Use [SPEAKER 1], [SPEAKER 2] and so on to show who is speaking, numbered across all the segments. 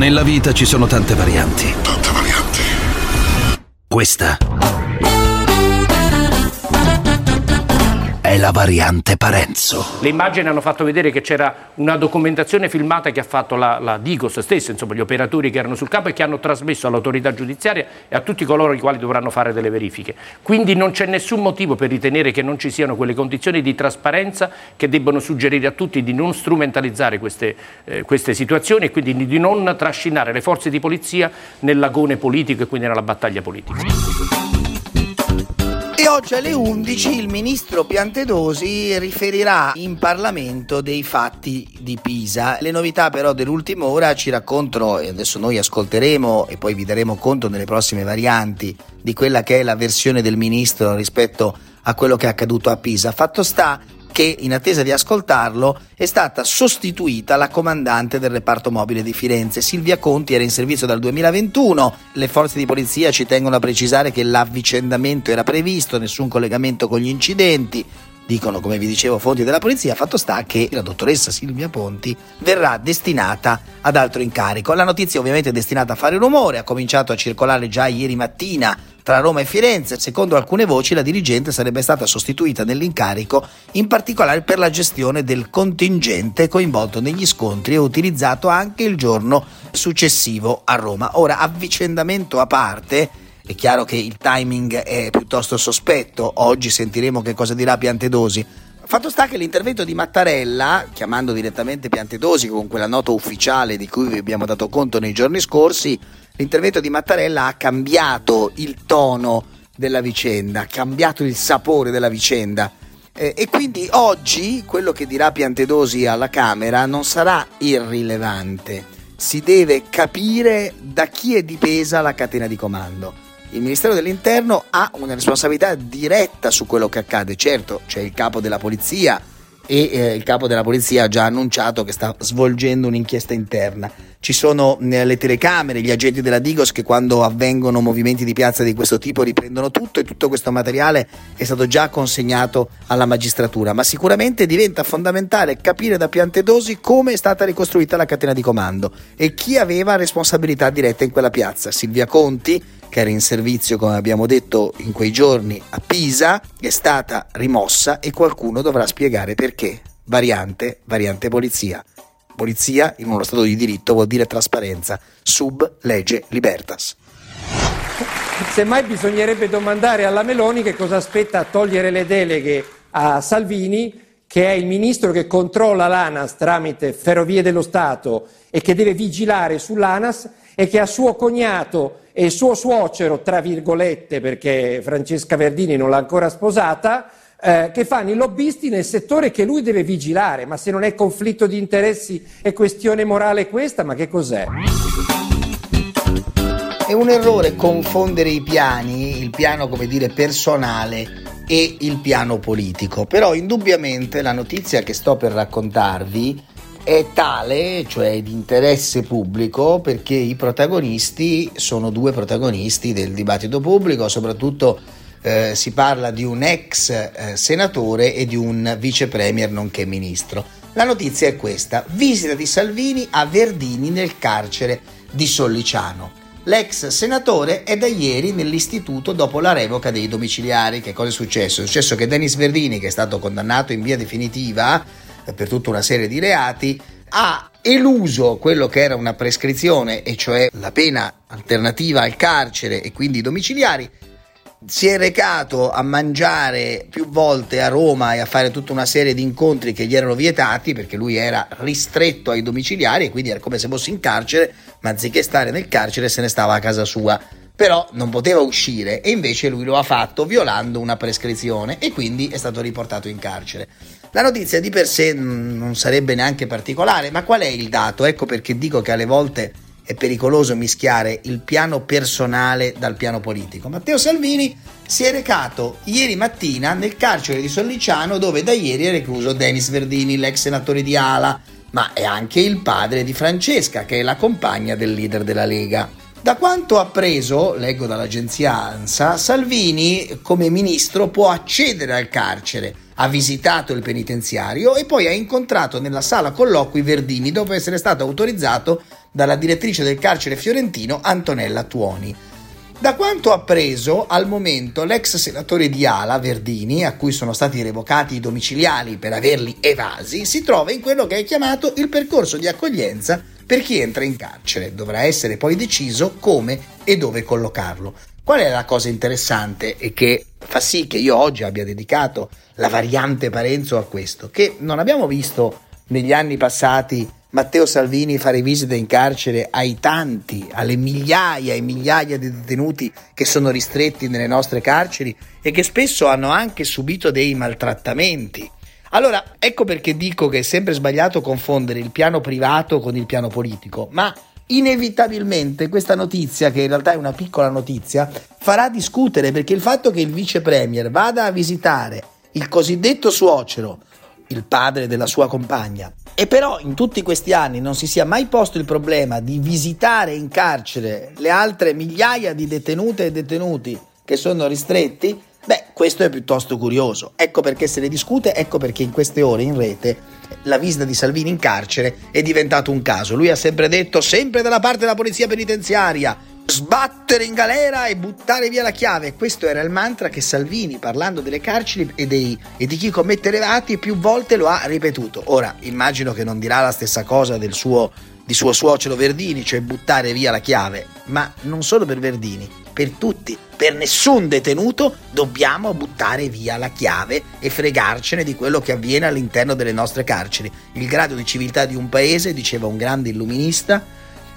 [SPEAKER 1] Nella vita ci sono tante varianti.
[SPEAKER 2] Tante varianti.
[SPEAKER 1] Questa è la variante Parenzo.
[SPEAKER 3] Le immagini hanno fatto vedere che c'era una documentazione filmata che ha fatto la, la Digos stessa, insomma gli operatori che erano sul campo e che hanno trasmesso all'autorità giudiziaria e a tutti coloro i quali dovranno fare delle verifiche. Quindi non c'è nessun motivo per ritenere che non ci siano quelle condizioni di trasparenza che debbono suggerire a tutti di non strumentalizzare queste, eh, queste situazioni e quindi di non trascinare le forze di polizia nell'agone politico e quindi nella battaglia politica.
[SPEAKER 4] Oggi alle 11 il ministro Piantedosi riferirà in Parlamento dei fatti di Pisa. Le novità però dell'ultima ora ci raccontano, e adesso noi ascolteremo e poi vi daremo conto nelle prossime varianti di quella che è la versione del ministro rispetto a quello che è accaduto a Pisa. Fatto sta che in attesa di ascoltarlo è stata sostituita la comandante del reparto mobile di Firenze. Silvia Conti era in servizio dal 2021. Le forze di polizia ci tengono a precisare che l'avvicendamento era previsto, nessun collegamento con gli incidenti. Dicono, come vi dicevo, fonti della polizia. Fatto sta che la dottoressa Silvia Ponti verrà destinata ad altro incarico. La notizia ovviamente è destinata a fare rumore, ha cominciato a circolare già ieri mattina tra Roma e Firenze. Secondo alcune voci la dirigente sarebbe stata sostituita nell'incarico in particolare per la gestione del contingente coinvolto negli scontri e utilizzato anche il giorno successivo a Roma. Ora, avvicendamento a parte, è chiaro che il timing è piuttosto sospetto, oggi sentiremo che cosa dirà Piantedosi. Fatto sta che l'intervento di Mattarella, chiamando direttamente Piantedosi con quella nota ufficiale di cui vi abbiamo dato conto nei giorni scorsi, l'intervento di Mattarella ha cambiato il tono della vicenda, ha cambiato il sapore della vicenda. E quindi oggi quello che dirà Piantedosi alla Camera non sarà irrilevante, si deve capire da chi è dipesa la catena di comando il Ministero dell'Interno ha una responsabilità diretta su quello che accade. Certo, c'è il capo della polizia e eh, il capo della polizia ha già annunciato che sta svolgendo un'inchiesta interna. Ci sono eh, le telecamere, gli agenti della Digos che quando avvengono movimenti di piazza di questo tipo riprendono tutto e tutto questo materiale è stato già consegnato alla magistratura, ma sicuramente diventa fondamentale capire da Piantedosi come è stata ricostruita la catena di comando e chi aveva responsabilità diretta in quella piazza. Silvia Conti, che era in servizio, come abbiamo detto, in quei giorni a Pisa, è stata rimossa e qualcuno dovrà spiegare perché. Variante, variante polizia. Polizia in uno Stato di diritto vuol dire trasparenza. Sub legge libertas.
[SPEAKER 5] Semmai bisognerebbe domandare alla Meloni che cosa aspetta a togliere le deleghe a Salvini, che è il ministro che controlla l'ANAS tramite Ferrovie dello Stato e che deve vigilare sull'ANAS e che ha suo cognato e suo suocero, tra virgolette, perché Francesca Verdini non l'ha ancora sposata, eh, che fanno i lobbisti nel settore che lui deve vigilare. Ma se non è conflitto di interessi e questione morale questa, ma che cos'è?
[SPEAKER 4] È un errore confondere i piani, il piano come dire personale e il piano politico, però indubbiamente la notizia che sto per raccontarvi è tale, cioè di interesse pubblico, perché i protagonisti sono due protagonisti del dibattito pubblico, soprattutto eh, si parla di un ex eh, senatore e di un vice premier nonché ministro. La notizia è questa, visita di Salvini a Verdini nel carcere di Solliciano. L'ex senatore è da ieri nell'istituto dopo la revoca dei domiciliari. Che cosa è successo? È successo che Denis Verdini, che è stato condannato in via definitiva per tutta una serie di reati, ha eluso quello che era una prescrizione, e cioè la pena alternativa al carcere e quindi i domiciliari, si è recato a mangiare più volte a Roma e a fare tutta una serie di incontri che gli erano vietati perché lui era ristretto ai domiciliari e quindi era come se fosse in carcere, ma anziché stare nel carcere se ne stava a casa sua. Però non poteva uscire e invece lui lo ha fatto violando una prescrizione e quindi è stato riportato in carcere. La notizia di per sé non sarebbe neanche particolare, ma qual è il dato? Ecco perché dico che alle volte è pericoloso mischiare il piano personale dal piano politico. Matteo Salvini si è recato ieri mattina nel carcere di Solliciano dove da ieri è recluso Denis Verdini, l'ex senatore di Ala, ma è anche il padre di Francesca, che è la compagna del leader della Lega. Da quanto appreso, leggo dall'agenzia ANSA, Salvini come ministro può accedere al carcere, ha visitato il penitenziario e poi ha incontrato nella sala colloqui Verdini dopo essere stato autorizzato dalla direttrice del carcere fiorentino Antonella Tuoni. Da quanto appreso, al momento l'ex senatore di Ala, Verdini, a cui sono stati revocati i domiciliari per averli evasi, si trova in quello che è chiamato il percorso di accoglienza per chi entra in carcere. Dovrà essere poi deciso come e dove collocarlo. Qual è la cosa interessante e che fa sì che io oggi abbia dedicato la variante Parenzo a questo? Che non abbiamo visto negli anni passati Matteo Salvini fare visite in carcere ai tanti, alle migliaia e migliaia di detenuti che sono ristretti nelle nostre carceri e che spesso hanno anche subito dei maltrattamenti. Allora, ecco perché dico che è sempre sbagliato confondere il piano privato con il piano politico, ma inevitabilmente questa notizia, che in realtà è una piccola notizia, farà discutere perché il fatto che il vice premier vada a visitare il cosiddetto suocero, il padre della sua compagna, e però in tutti questi anni non si sia mai posto il problema di visitare in carcere le altre migliaia di detenute e detenuti che sono ristretti, questo è piuttosto curioso. Ecco perché se ne discute, ecco perché in queste ore in rete la visita di Salvini in carcere è diventato un caso. Lui ha sempre detto, sempre dalla parte della polizia penitenziaria, sbattere in galera e buttare via la chiave. Questo era il mantra che Salvini, parlando delle carceri e, dei, e, di chi commette reati, più volte lo ha ripetuto. Ora, immagino che non dirà la stessa cosa del suo, di suo suocero Verdini, cioè buttare via la chiave, ma non solo per Verdini, per tutti. Per nessun detenuto dobbiamo buttare via la chiave e fregarcene di quello che avviene all'interno delle nostre carceri. Il grado di civiltà di un paese, diceva un grande illuminista,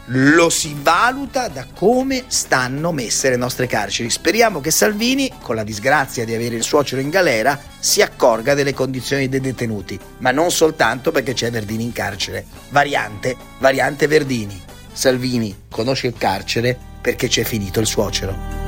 [SPEAKER 4] lo si valuta da come stanno messe le nostre carceri. Speriamo che Salvini, con la disgrazia di avere il suocero in galera, si accorga delle condizioni dei detenuti, ma non soltanto perché c'è Verdini in carcere. Variante, variante Verdini. Salvini conosce il carcere perché c'è finito il suocero.